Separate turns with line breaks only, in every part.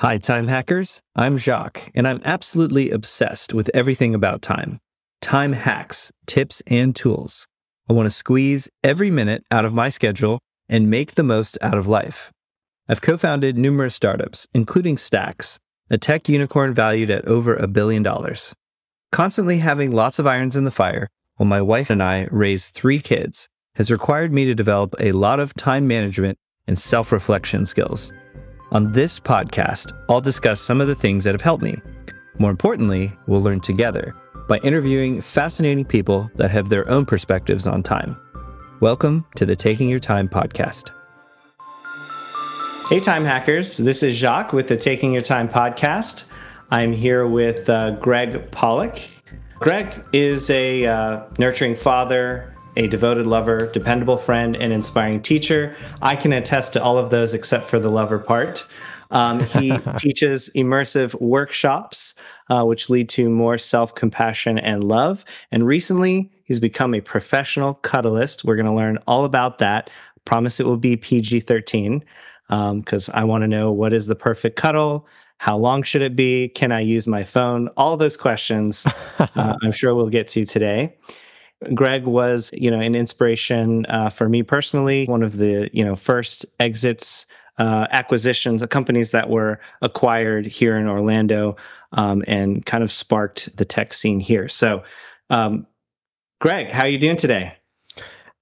Hi, time hackers. I'm Jacques, and I'm absolutely obsessed with everything about time time hacks, tips, and tools. I want to squeeze every minute out of my schedule and make the most out of life. I've co founded numerous startups, including Stax, a tech unicorn valued at over a billion dollars. Constantly having lots of irons in the fire while my wife and I raise three kids has required me to develop a lot of time management and self reflection skills. On this podcast, I'll discuss some of the things that have helped me. More importantly, we'll learn together by interviewing fascinating people that have their own perspectives on time. Welcome to the Taking Your Time podcast. Hey, time hackers. This is Jacques with the Taking Your Time podcast. I'm here with uh, Gregg Pollack. Gregg is a uh, nurturing father, a devoted lover, dependable friend, and inspiring teacher. I can attest to all of those except for the lover part. Um, he teaches immersive workshops, uh, which lead to more self compassion and love. And recently, he's become a professional cuddlist. We're going to learn all about that. Promise it will be PG 13 because um, I want to know what is the perfect cuddle. How long should it be? Can I use my phone? All those questions uh, I'm sure we'll get to today. Gregg was, you know, an inspiration uh, for me personally. One of the, you know, first exits, uh, acquisitions of companies that were acquired here in Orlando, um, and kind of sparked the tech scene here. So, um, Gregg, how are you doing today?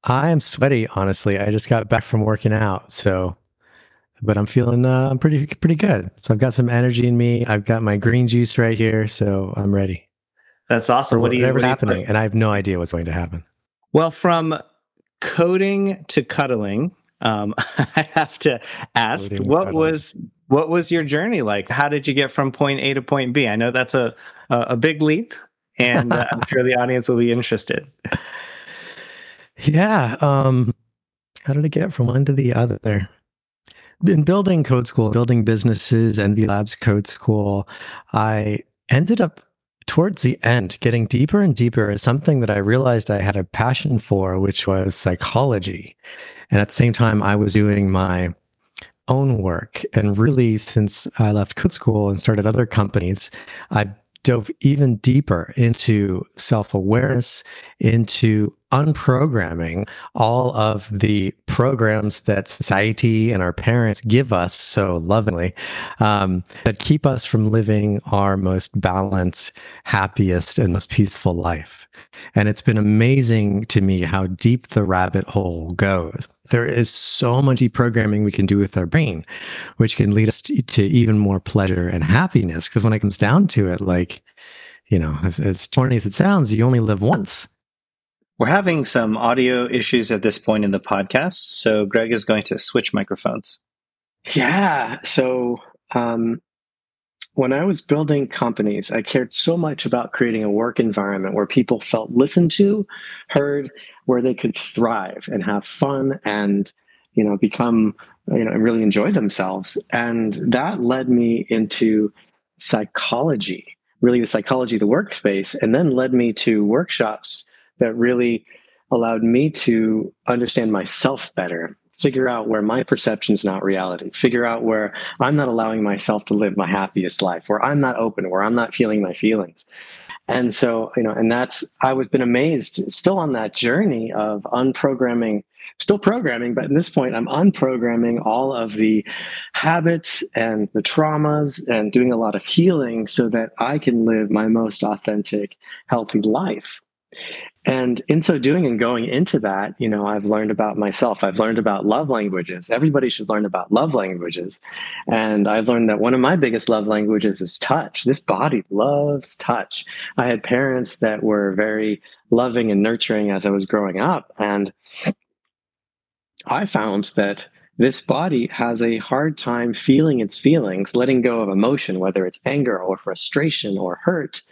I am sweaty, honestly. I just got back from working out, so but I'm feeling uh, I'm pretty pretty good. So I've got some energy in me. I've got my green juice right here, so I'm ready.
That's awesome.
What do you, whatever's what happening, and I have no idea what's going to happen.
Well, from coding to cuddling, um, I have to ask, coding what was what was your journey like? How did you get from point A to point B? I know that's a a, a big leap, and uh, I'm sure the audience will be interested.
Yeah. Um, how did I get from one to the other? In building code school, building businesses, Envy Labs Code School, I ended up towards the end, getting deeper and deeper is something that I realized I had a passion for, which was psychology. And at the same time, I was doing my own work. And really, since I left code school and started other companies, I dove even deeper into self awareness, into unprogramming all of the programs that society and our parents give us so lovingly um, that keep us from living our most balanced, happiest, and most peaceful life. And it's been amazing to me how deep the rabbit hole goes. There is so much deprogramming we can do with our brain, which can lead us to, to even more pleasure and happiness. Because when it comes down to it, like, you know, as, as corny as it sounds, you only live once.
We're having some audio issues at this point in the podcast, so Gregg is going to switch microphones.
Yeah. So, um, when I was building companies, I cared so much about creating a work environment where people felt listened to, heard, where they could thrive and have fun and, you know, become, you know, really enjoy themselves. And that led me into psychology, really the psychology of the workspace, and then led me to workshops that really allowed me to understand myself better figure out where my perception is not reality figure out where i'm not allowing myself to live my happiest life where i'm not open where i'm not feeling my feelings. And so you know and that's i was been amazed still on that journey of unprogramming still programming but at this point i'm unprogramming all of the habits and the traumas and doing a lot of healing so that i can live my most authentic healthy life and in so doing and going into that, you know, I've learned about myself. I've learned about love languages. Everybody should learn about love languages. And I've learned that one of my biggest love languages is touch. This body loves touch. I had parents that were very loving and nurturing as I was growing up. And I found that this body has a hard time feeling its feelings, letting go of emotion, whether it's anger or frustration or hurt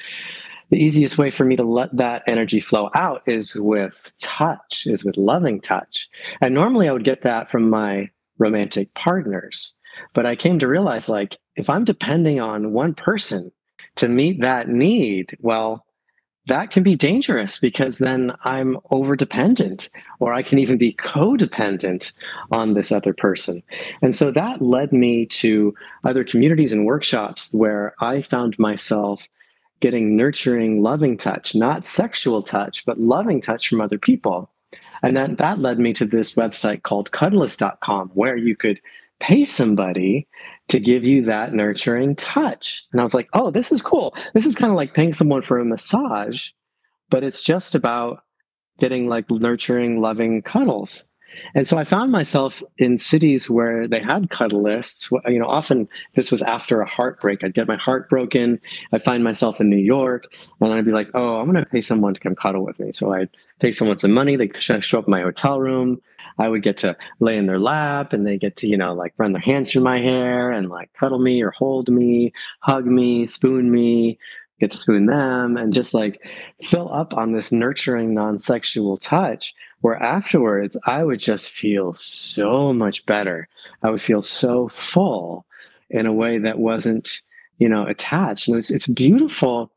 the easiest way for me to let that energy flow out is with touch, is with loving touch. And normally I would get that from my romantic partners. But I came to realize like, if I'm depending on one person to meet that need, well, that can be dangerous because then I'm over dependent or I can even be codependent on this other person. And so that led me to other communities and workshops where I found myself getting nurturing, loving touch, not sexual touch, but loving touch from other people. And then that led me to this website called cuddlist.com where you could pay somebody to give you that nurturing touch. And I was like, oh, this is cool. This is kind of like paying someone for a massage, but it's just about getting like nurturing, loving cuddles. And so I found myself in cities where they had cuddlists. You know, often this was after a heartbreak. I'd get my heart broken. I'd find myself in New York, and I'd be like, "Oh, I'm going to pay someone to come cuddle with me." So I'd pay someone some money. They show up in my hotel room. I would get to lay in their lap and they get to, you know, like run their hands through my hair and like cuddle me or hold me, hug me, spoon me, get to spoon them and just like fill up on this nurturing non-sexual touch where afterwards I would just feel so much better. I would feel so full in a way that wasn't, you know, attached. And it's, it's beautiful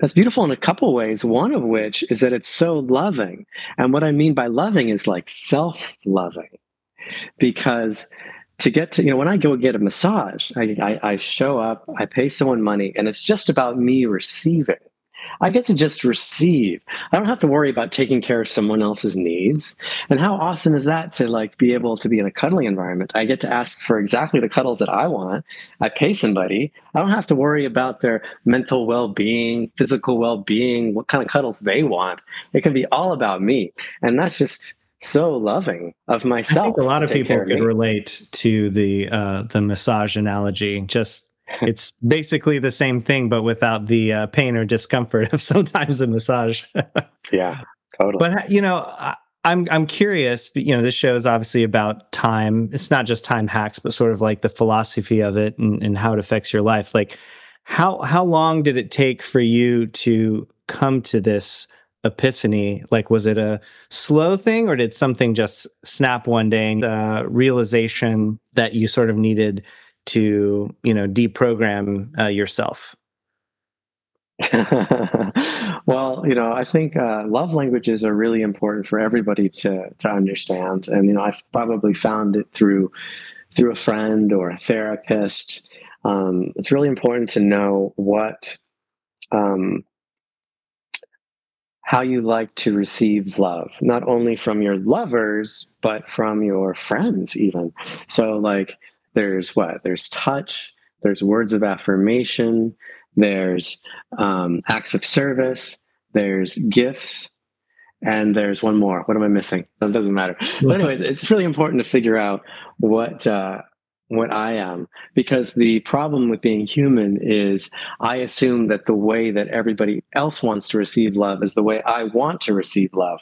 that's beautiful in a couple ways. One of which is that it's so loving. And what I mean by loving is like self loving. Because to get to, you know, when I go get a massage, I, I, I show up, I pay someone money, and it's just about me receiving. I get to just receive. I don't have to worry about taking care of someone else's needs. And how awesome is that to like be able to be in a cuddling environment? I get to ask for exactly the cuddles that I want. I pay somebody. I don't have to worry about their mental well-being, physical well-being, what kind of cuddles they want. It can be all about me. And that's just so loving of myself. I
think a lot of people could relate to the uh, the massage analogy. Just it's basically the same thing, but without the uh, pain or discomfort of sometimes a massage.
yeah, totally.
But you know, I, I'm I'm curious. You know, this show is obviously about time. It's not just time hacks, but sort of like the philosophy of it and, and how it affects your life. Like, how how long did it take for you to come to this epiphany? Like, was it a slow thing, or did something just snap one day? And uh, realization that you sort of needed to you know deprogram uh, yourself?
Well you know i think uh, love languages are really important for everybody to to understand. And you know i've probably found it through through a friend or a therapist. Um, it's really important to know what um, how you like to receive love not only from your lovers but from your friends even. So like there's what? There's touch, there's words of affirmation, there's um, acts of service, there's gifts, and there's one more. What am I missing? That doesn't matter. But anyways, it's really important to figure out what uh, what I am because the problem with being human is I assume that the way that everybody else wants to receive love is the way I want to receive love.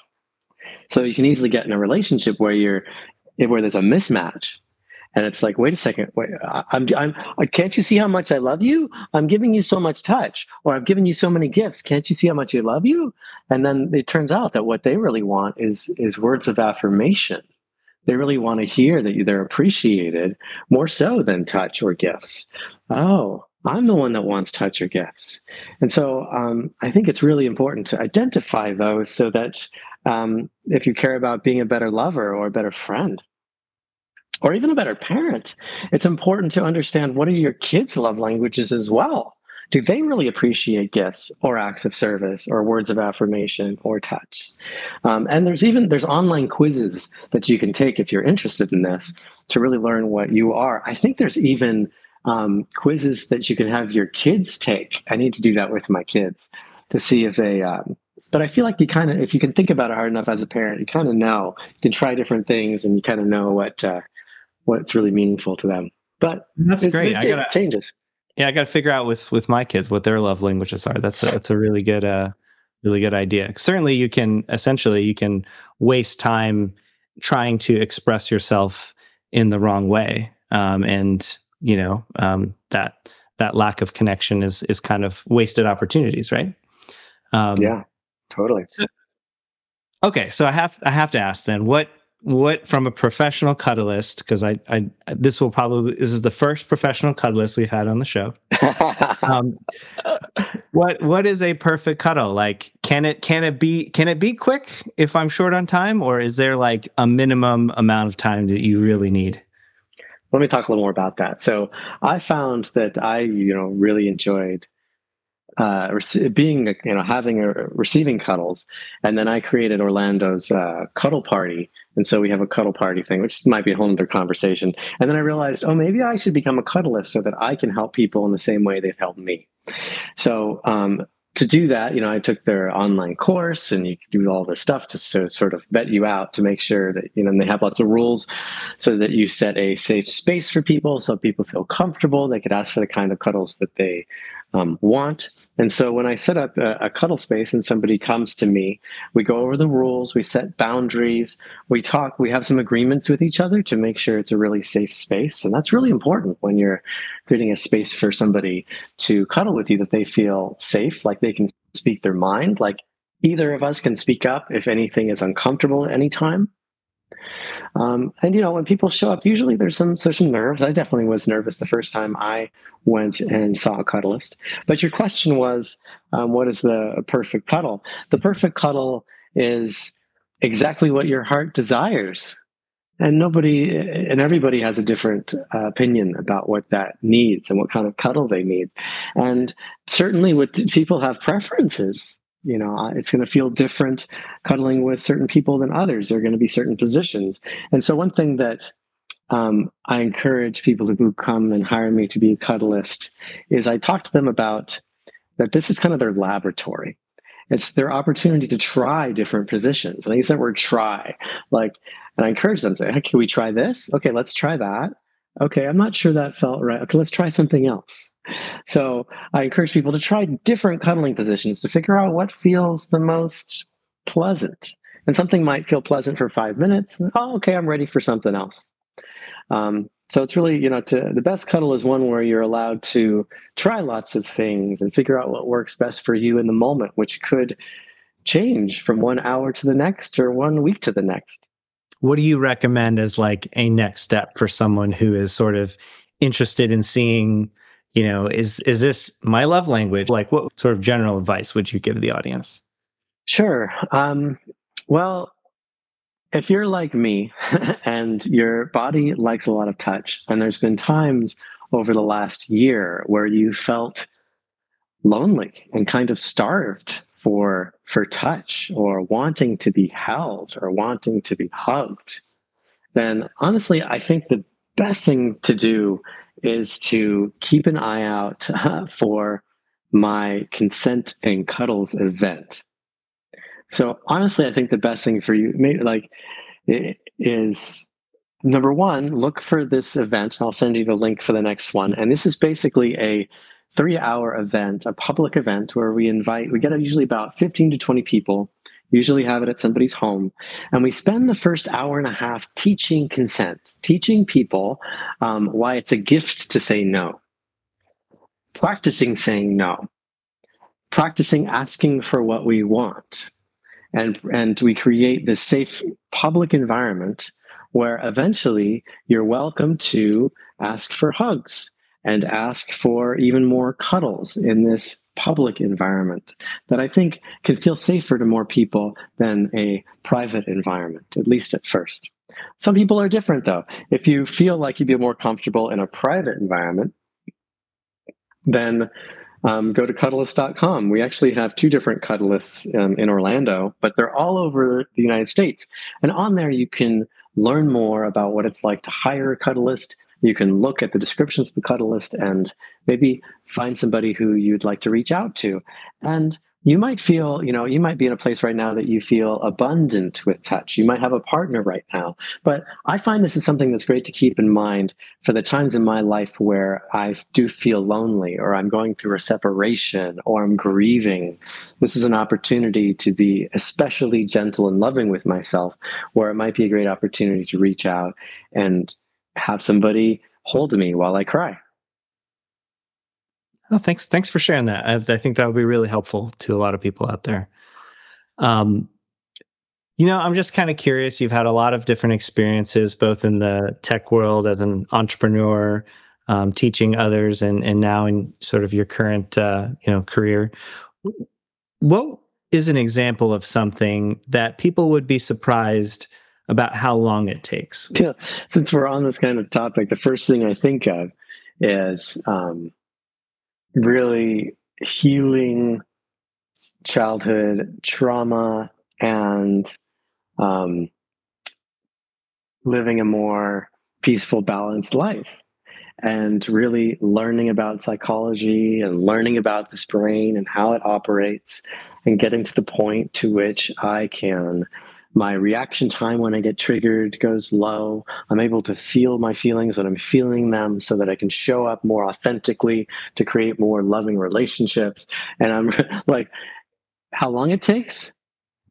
So you can easily get in a relationship where you're where there's a mismatch and it's like wait a second wait i'm i'm can't you see how much i love you? I'm giving you so much touch or i've given you so many gifts. Can't you see how much i love you? And then it turns out that what they really want is is words of affirmation. They really want to hear that they're appreciated more so than touch or gifts. Oh i'm the one that wants touch or gifts. And so um, i think it's really important to identify those so that um, if you care about being a better lover or a better friend or even a better parent, it's important to understand what are your kids' love languages as well. Do they really appreciate gifts or acts of service or words of affirmation or touch? Um, and there's even there's online quizzes that you can take if you're interested in this to really learn what you are. I think there's even um, quizzes that you can have your kids take. I need to do that with my kids to see if they um, but I feel like you kind of, if you can think about it hard enough as a parent, you kind of know. You can try different things, and you kind of know what uh, what's really meaningful to them. But
that's great.
It,
I gotta,
changes.
Yeah, I got to figure out with with my kids what their love languages are. That's a, that's a really good uh really good idea. Certainly, you can essentially you can waste time trying to express yourself in the wrong way, um, and you know um, that that lack of connection is is kind of wasted opportunities, right?
Um, yeah, totally.
So, okay, so I have I have to ask then what what from a professional cuddlist because I, I this will probably this is the first professional cuddlist we've had on the show um, what what is a perfect cuddle? Like can it can it be can it be quick if I'm short on time or is there like a minimum amount of time that you really need?
Let me talk a little more about that. So I found that I, you know, really enjoyed uh, being, you know, having a receiving cuddles, and then I created Orlando's uh, cuddle party, and so we have a cuddle party thing, which might be a whole other conversation. And then I realized, oh, maybe I should become a cuddlist so that I can help people in the same way they've helped me. So um, to do that, you know, I took their online course and you do all this stuff just to sort of vet you out to make sure that, you know, and they have lots of rules so that you set a safe space for people so people feel comfortable. They could ask for the kind of cuddles that they um, want. And so when I set up a, a, cuddle space and somebody comes to me, we go over the rules, we set boundaries, we talk, we have some agreements with each other to make sure it's a really safe space. And that's really important when you're creating a space for somebody to cuddle with you that they feel safe, like they can speak their mind, like either of us can speak up if anything is uncomfortable at any time. Um, and you know, when people show up, usually there's some there's some nerves. I definitely was nervous the first time I went and saw a cuddlist. But your question was, um, what is the perfect cuddle? The perfect cuddle is exactly what your heart desires. And nobody and everybody has a different uh, opinion about what that needs and what kind of cuddle they need. And certainly, what people have preferences you know uh, it's going to feel different cuddling with certain people than others. There are going to be certain positions. And so one thing that um, i encourage people who come and hire me to be a cuddlist is i talk to them about that this is kind of their laboratory. It's their opportunity to try different positions. And i use that word try like and i encourage them to say hey, can we try this? Okay let's try that okay, I'm not sure that felt right. Okay, let's try something else. So I encourage people to try different cuddling positions to figure out what feels the most pleasant. And something might feel pleasant for five minutes. Oh, okay, I'm ready for something else. Um, so it's really, you know, to, the best cuddle is one where you're allowed to try lots of things and figure out what works best for you in the moment, which could change from one hour to the next or one week to the next
what do you recommend as like a next step for someone who is sort of interested in seeing you know is is this my love language? Like what sort of general advice would you give the audience?
Sure. Um, well if you're like me and your body likes a lot of touch and there's been times over the last year where you felt lonely and kind of starved for for touch or wanting to be held or wanting to be hugged, then honestly, I think the best thing to do is to keep an eye out uh, for my consent and cuddles event. So honestly, I think the best thing for you, like, is number one, look for this event. I'll send you the link for the next one. And this is basically a three hour event, a public event where we invite, we get usually about 15 to 20 people, usually have it at somebody's home. And we spend the first hour and a half teaching consent, teaching people um, why it's a gift to say no, practicing saying no, practicing asking for what we want. And, and we create this safe public environment where eventually you're welcome to ask for hugs and ask for even more cuddles in this public environment that I think can feel safer to more people than a private environment, at least at first. Some people are different though. If you feel like you'd be more comfortable in a private environment, then um, go to cuddlist.com. We actually have two different cuddlists um, in Orlando, but they're all over the United States. And on there, you can learn more about what it's like to hire a cuddlist, you can look at the descriptions of the cuddlist and maybe find somebody who you'd like to reach out to. And you might feel, you know, you might be in a place right now that you feel abundant with touch. You might have a partner right now. But I find this is something that's great to keep in mind for the times in my life where I do feel lonely or I'm going through a separation or I'm grieving. This is an opportunity to be especially gentle and loving with myself, where it might be a great opportunity to reach out and have somebody hold me while I cry.
Oh, thanks. Thanks for sharing that. I, I, think that would be really helpful to a lot of people out there. Um, you know, I'm just kind of curious. You've had a lot of different experiences, both in the tech world as an entrepreneur, um, teaching others, and and now in sort of your current uh, you know career. What is an example of something that people would be surprised about how long it takes?
Yeah, since we're on this kind of topic, the first thing I think of is um, really healing childhood trauma and um, living a more peaceful, balanced life. And really learning about psychology and learning about this brain and how it operates, and getting to the point to which I can my reaction time when I get triggered goes low. I'm able to feel my feelings when I'm feeling them so that I can show up more authentically to create more loving relationships. And I'm like, how long it takes?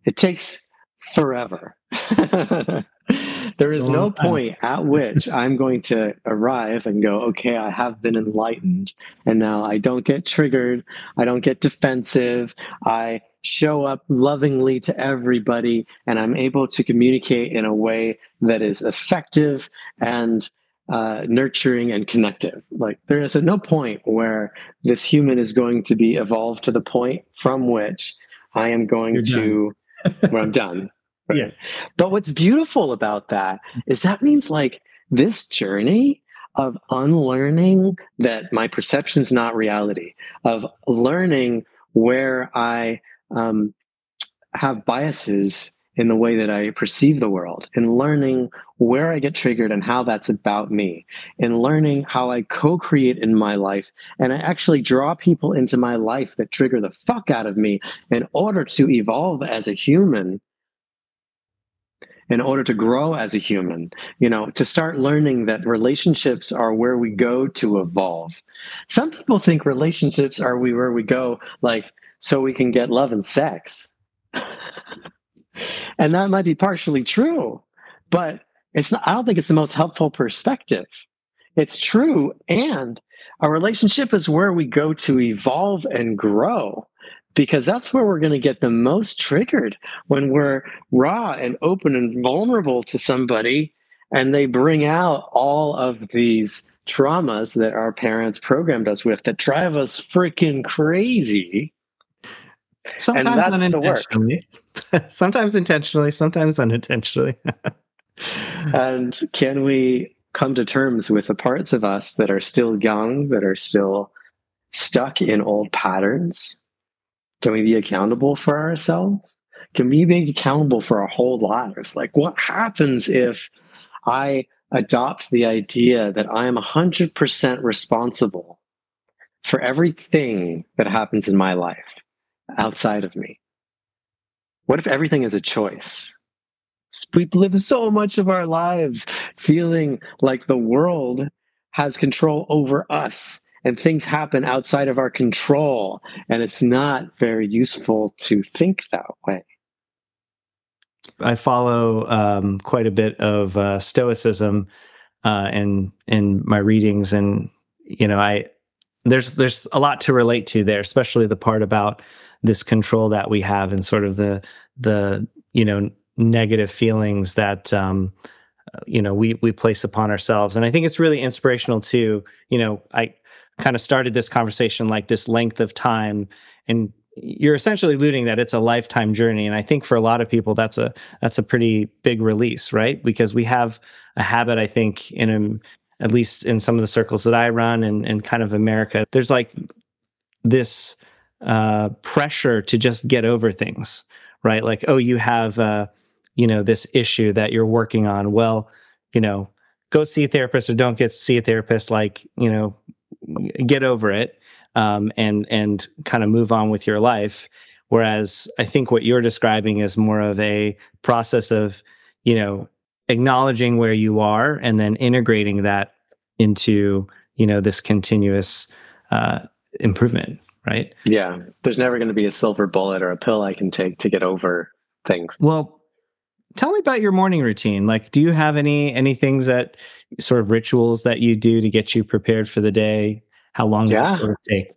It takes forever. there is no point at which I'm going to arrive and go, okay, I have been enlightened. And now I don't get triggered. I don't get defensive. I show up lovingly to everybody and I'm able to communicate in a way that is effective and uh, nurturing and connective. Like there is at no point where this human is going to be evolved to the point from which I am going You're to, where I'm done. Yeah. But what's beautiful about that is that means like this journey of unlearning that my perception is not reality, of learning where I um, have biases in the way that I perceive the world, in learning where I get triggered and how that's about me, in learning how I co create in my life. And I actually draw people into my life that trigger the fuck out of me in order to evolve as a human in order to grow as a human, you know, to start learning that relationships are where we go to evolve. Some people think relationships are we where we go like so we can get love and sex. and that might be partially true, but it's not, I don't think it's the most helpful perspective. It's true and a relationship is where we go to evolve and grow because that's where we're going to get the most triggered when we're raw and open and vulnerable to somebody and they bring out all of these traumas that our parents programmed us with that drive us freaking crazy.
Sometimes unintentionally. Sometimes intentionally sometimes unintentionally.
And can we come to terms with the parts of us that are still young that are still stuck in old patterns can we be accountable for ourselves? Can we be accountable for our whole lives? Like, what happens if I adopt the idea that I am 100% responsible for everything that happens in my life outside of me? What if everything is a choice? We live so much of our lives feeling like the world has control over us and things happen outside of our control. And it's not very useful to think that way.
I follow um, quite a bit of uh, Stoicism uh, in in my readings, and you know, I there's there's a lot to relate to there, especially the part about this control that we have and sort of the the you know negative feelings that um, you know we we place upon ourselves, and I think it's really inspirational too. You know, I kind of started this conversation like this length of time and you're essentially alluding that it's a lifetime journey and i think for a lot of people that's a that's a pretty big release right? Because we have a habit i think in a, at least in some of the circles that i run and, and kind of america there's like this uh, pressure to just get over things right? Like oh you have uh, you know this issue that you're working on. Well you know go see a therapist or don't get to see a therapist like you know get over it um, and and kind of move on with your life. Whereas I think what you're describing is more of a process of, you know, acknowledging where you are and then integrating that into, you know, this continuous uh, improvement, right?
Yeah. There's never going to be a silver bullet or a pill I can take to get over things.
Well, tell me about your morning routine. Like, do you have any any things that sort of rituals that you do to get you prepared for the day? How long does yeah. it sort of take?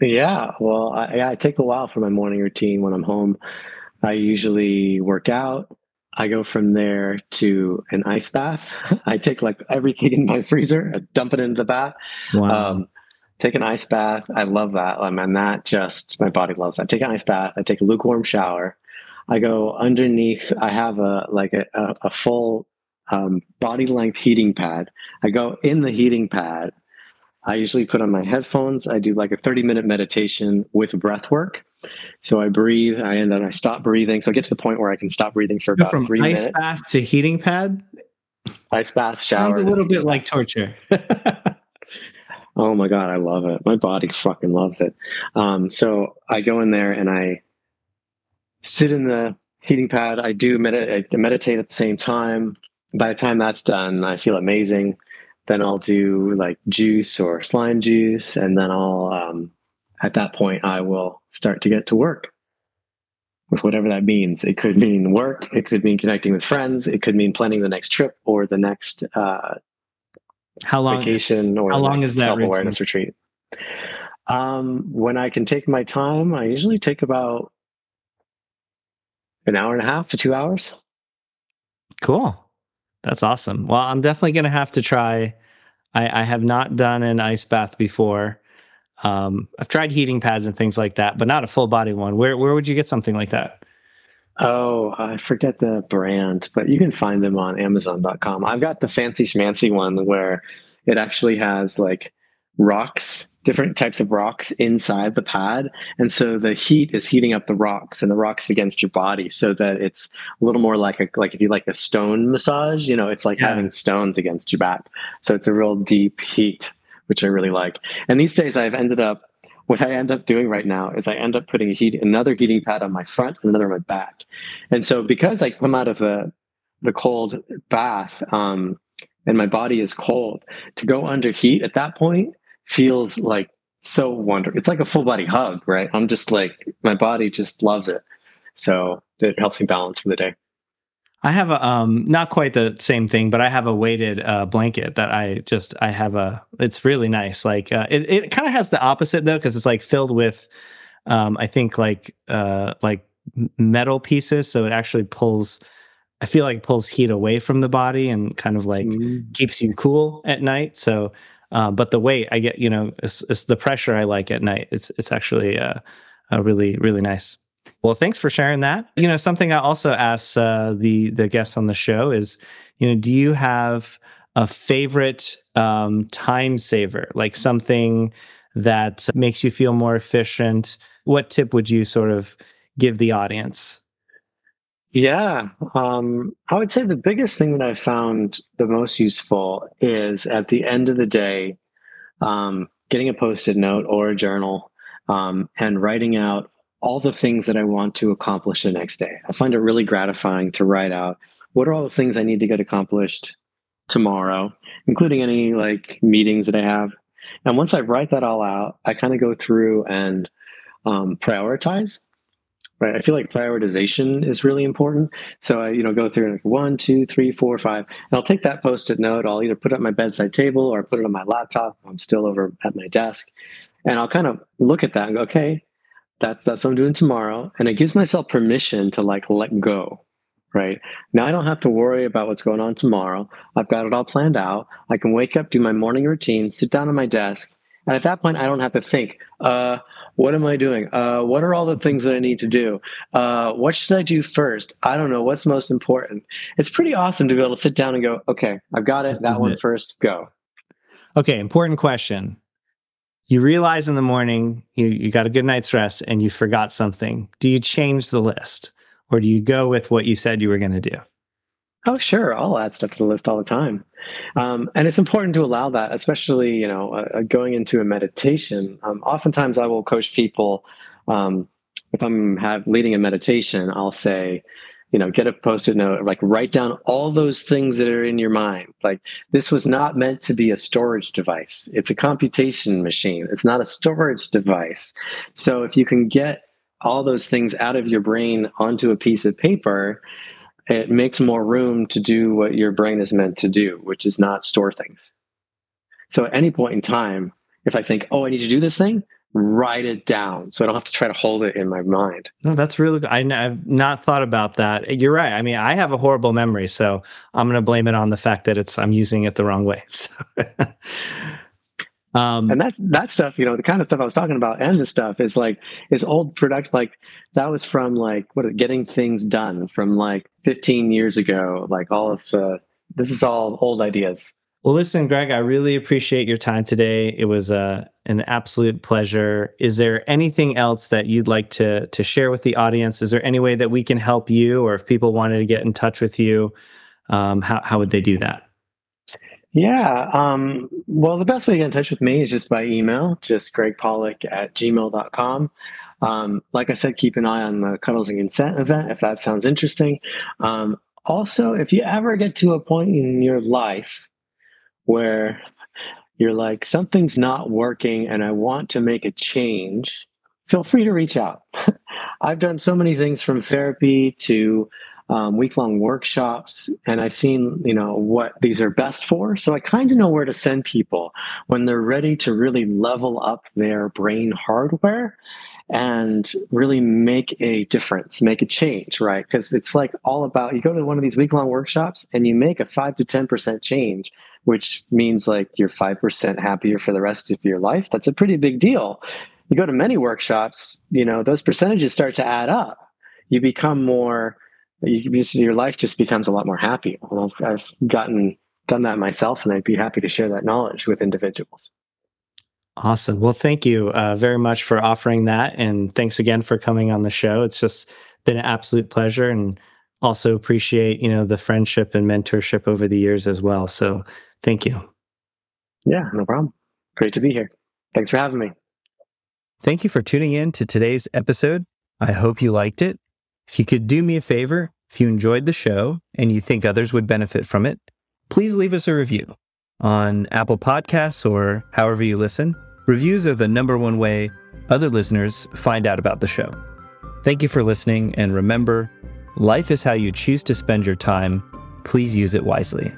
Yeah, well, I, I take a while for my morning routine when I'm home. I usually work out. I go from there to an ice bath. I take like everything in my freezer, I dump it into the bath.
Wow.
Um, take an ice bath. I love that. Um, and that just, my body loves that. Take an ice bath. I take a lukewarm shower. I go underneath. I have a like a, a, a full um, body length heating pad. I go in the heating pad. I usually put on my headphones. I do like a 30 minute meditation with breath work. So I breathe, I and then I stop breathing. So I get to the point where I can stop breathing for about
From
three
ice
minutes.
bath to heating pad
Ice bath, shower.
sounds a little bit like torture.
Oh my god, I love it. My body fucking loves it. Um, so I go in there and I sit in the heating pad. I do meditate, I meditate at the same time. By the time that's done, I feel amazing. Then I'll do like juice or slime juice, and then I'll um, at that point I will start to get to work with whatever that means. It could mean work. It could mean connecting with friends. It could mean planning the next trip or the next uh,
How long?
vacation or
how long is that
self awareness retreat. Um, when I can take my time, I usually take about an hour and a half to two hours.
Cool. That's awesome. Well, I'm definitely going to have to try. I, I have not done an ice bath before. Um, I've tried heating pads and things like that, but not a full body one. Where where would you get something like that?
Oh, I forget the brand, but you can find them on Amazon.com. I've got the fancy schmancy one where it actually has like rocks, different types of rocks inside the pad. And so the heat is heating up the rocks and the rocks against your body so that it's a little more like a like if you like a stone massage, you know, it's like
Yeah.
having stones against your back. So it's a real deep heat, which I really like. And these days I've ended up what I end up doing right now is I end up putting a heat another heating pad on my front and another on my back. And so because I come out of the the cold bath um, and my body is cold, to go under heat at that point feels like so wonderful. It's like a full body hug, right? I'm just like my body just loves it. So it helps me balance for the day.
I have a um not quite the same thing, but I have a weighted uh, blanket that I just I have a it's really nice. Like uh, it it kind of has the opposite though because it's like filled with um I think like uh like metal pieces, so it actually pulls. I feel like pulls heat away from the body and kind of like
Mm.
keeps you cool at night. So, uh, but the weight I get, you know, it's, it's the pressure I like at night. It's it's actually uh, uh, really really nice. Well, thanks for sharing that. You know, something I also ask uh, the the guests on the show is, you know, do you have a favorite um, time saver, like something that makes you feel more efficient? What tip would you sort of give the audience?
Yeah, um, I would say the biggest thing that I found the most useful is at the end of the day, um, getting a post-it note or a journal um, and writing out all the things that I want to accomplish the next day. I find it really gratifying to write out what are all the things I need to get accomplished tomorrow, including any like meetings that I have. And once I write that all out, I kind of go through and um, prioritize right? I feel like prioritization is really important. So i you know go through like one two three four five and i'll take that post-it note. I'll either put it on my bedside table or put it on my laptop i'm still over at my desk. And i'll kind of look at that and go okay that's that's what i'm doing tomorrow. And it gives myself permission to like let go right? Now i don't have to worry about what's going on tomorrow. I've got it all planned out. I can wake up do my morning routine sit down at my desk and at that point i don't have to think uh what am I doing? Uh, what are all the things that I need to do? Uh, what should I do first? I don't know. What's most important? It's pretty awesome to be able to sit down and go, okay, I've got it. That one first, go.
Okay, important question. You realize in the morning you, you got a good night's rest and you forgot something. Do you change the list or do you go with what you said you were going to do?
Oh, sure. I'll add stuff to the list all the time. Um, and it's important to allow that, especially, you know, uh, going into a meditation. Um, oftentimes I will coach people. Um, if I'm have, leading a meditation, I'll say, you know, get a post-it note, like write down all those things that are in your mind. Like this was not meant to be a storage device. It's a computation machine. It's not a storage device. So if you can get all those things out of your brain onto a piece of paper, it makes more room to do what your brain is meant to do, which is not store things. So at any point in time, if I think, oh, I need to do this thing, write it down so I don't have to try to hold it in my mind.
No, that's really good. I, have not thought about that. You're right. I mean, I have a horrible memory, so I'm going to blame it on the fact that it's I'm using it the wrong way.
So. Um, and that that stuff, you know, the kind of stuff I was talking about, and the stuff is like is old production. Like that was from like what getting things done from like 15 years ago. Like all of the this is all old ideas.
Well, listen, Gregg, I really appreciate your time today. It was uh, an absolute pleasure. Is there anything else that you'd like to to share with the audience? Is there any way that we can help you, or if people wanted to get in touch with you, um, how how would they do that?
Yeah. Um, well, the best way to get in touch with me is just by email, just gregpollock at gmail.com. Um, like I said, keep an eye on the Cuddles and Consent event if that sounds interesting. Um, also, if you ever get to a point in your life where you're like, something's not working and I want to make a change, feel free to reach out. I've done so many things from therapy to um, week long workshops, and I've seen, you know, what these are best for. So I kind of know where to send people when they're ready to really level up their brain hardware and really make a difference, make a change, right? Because it's like all about you go to one of these week long workshops and you make a five to 10% change, which means like you're 5% happier for the rest of your life. That's a pretty big deal. You go to many workshops, you know, those percentages start to add up. You become more, you, your life just becomes a lot more happy. I've, I've gotten, done that myself and I'd be happy to share that knowledge with individuals.
Awesome. Well, thank you uh, very much for offering that. And thanks again for coming on the show. It's just been an absolute pleasure and also appreciate, you know, the friendship and mentorship over the years as well. So thank you.
Yeah, no problem. Great to be here. Thanks for having me.
Thank you for tuning in to today's episode. I hope you liked it. If you could do me a favor, if you enjoyed the show and you think others would benefit from it, please leave us a review on Apple Podcasts or however you listen. Reviews are the number one way other listeners find out about the show. Thank you for listening, and remember life is how you choose to spend your time. Please use it wisely.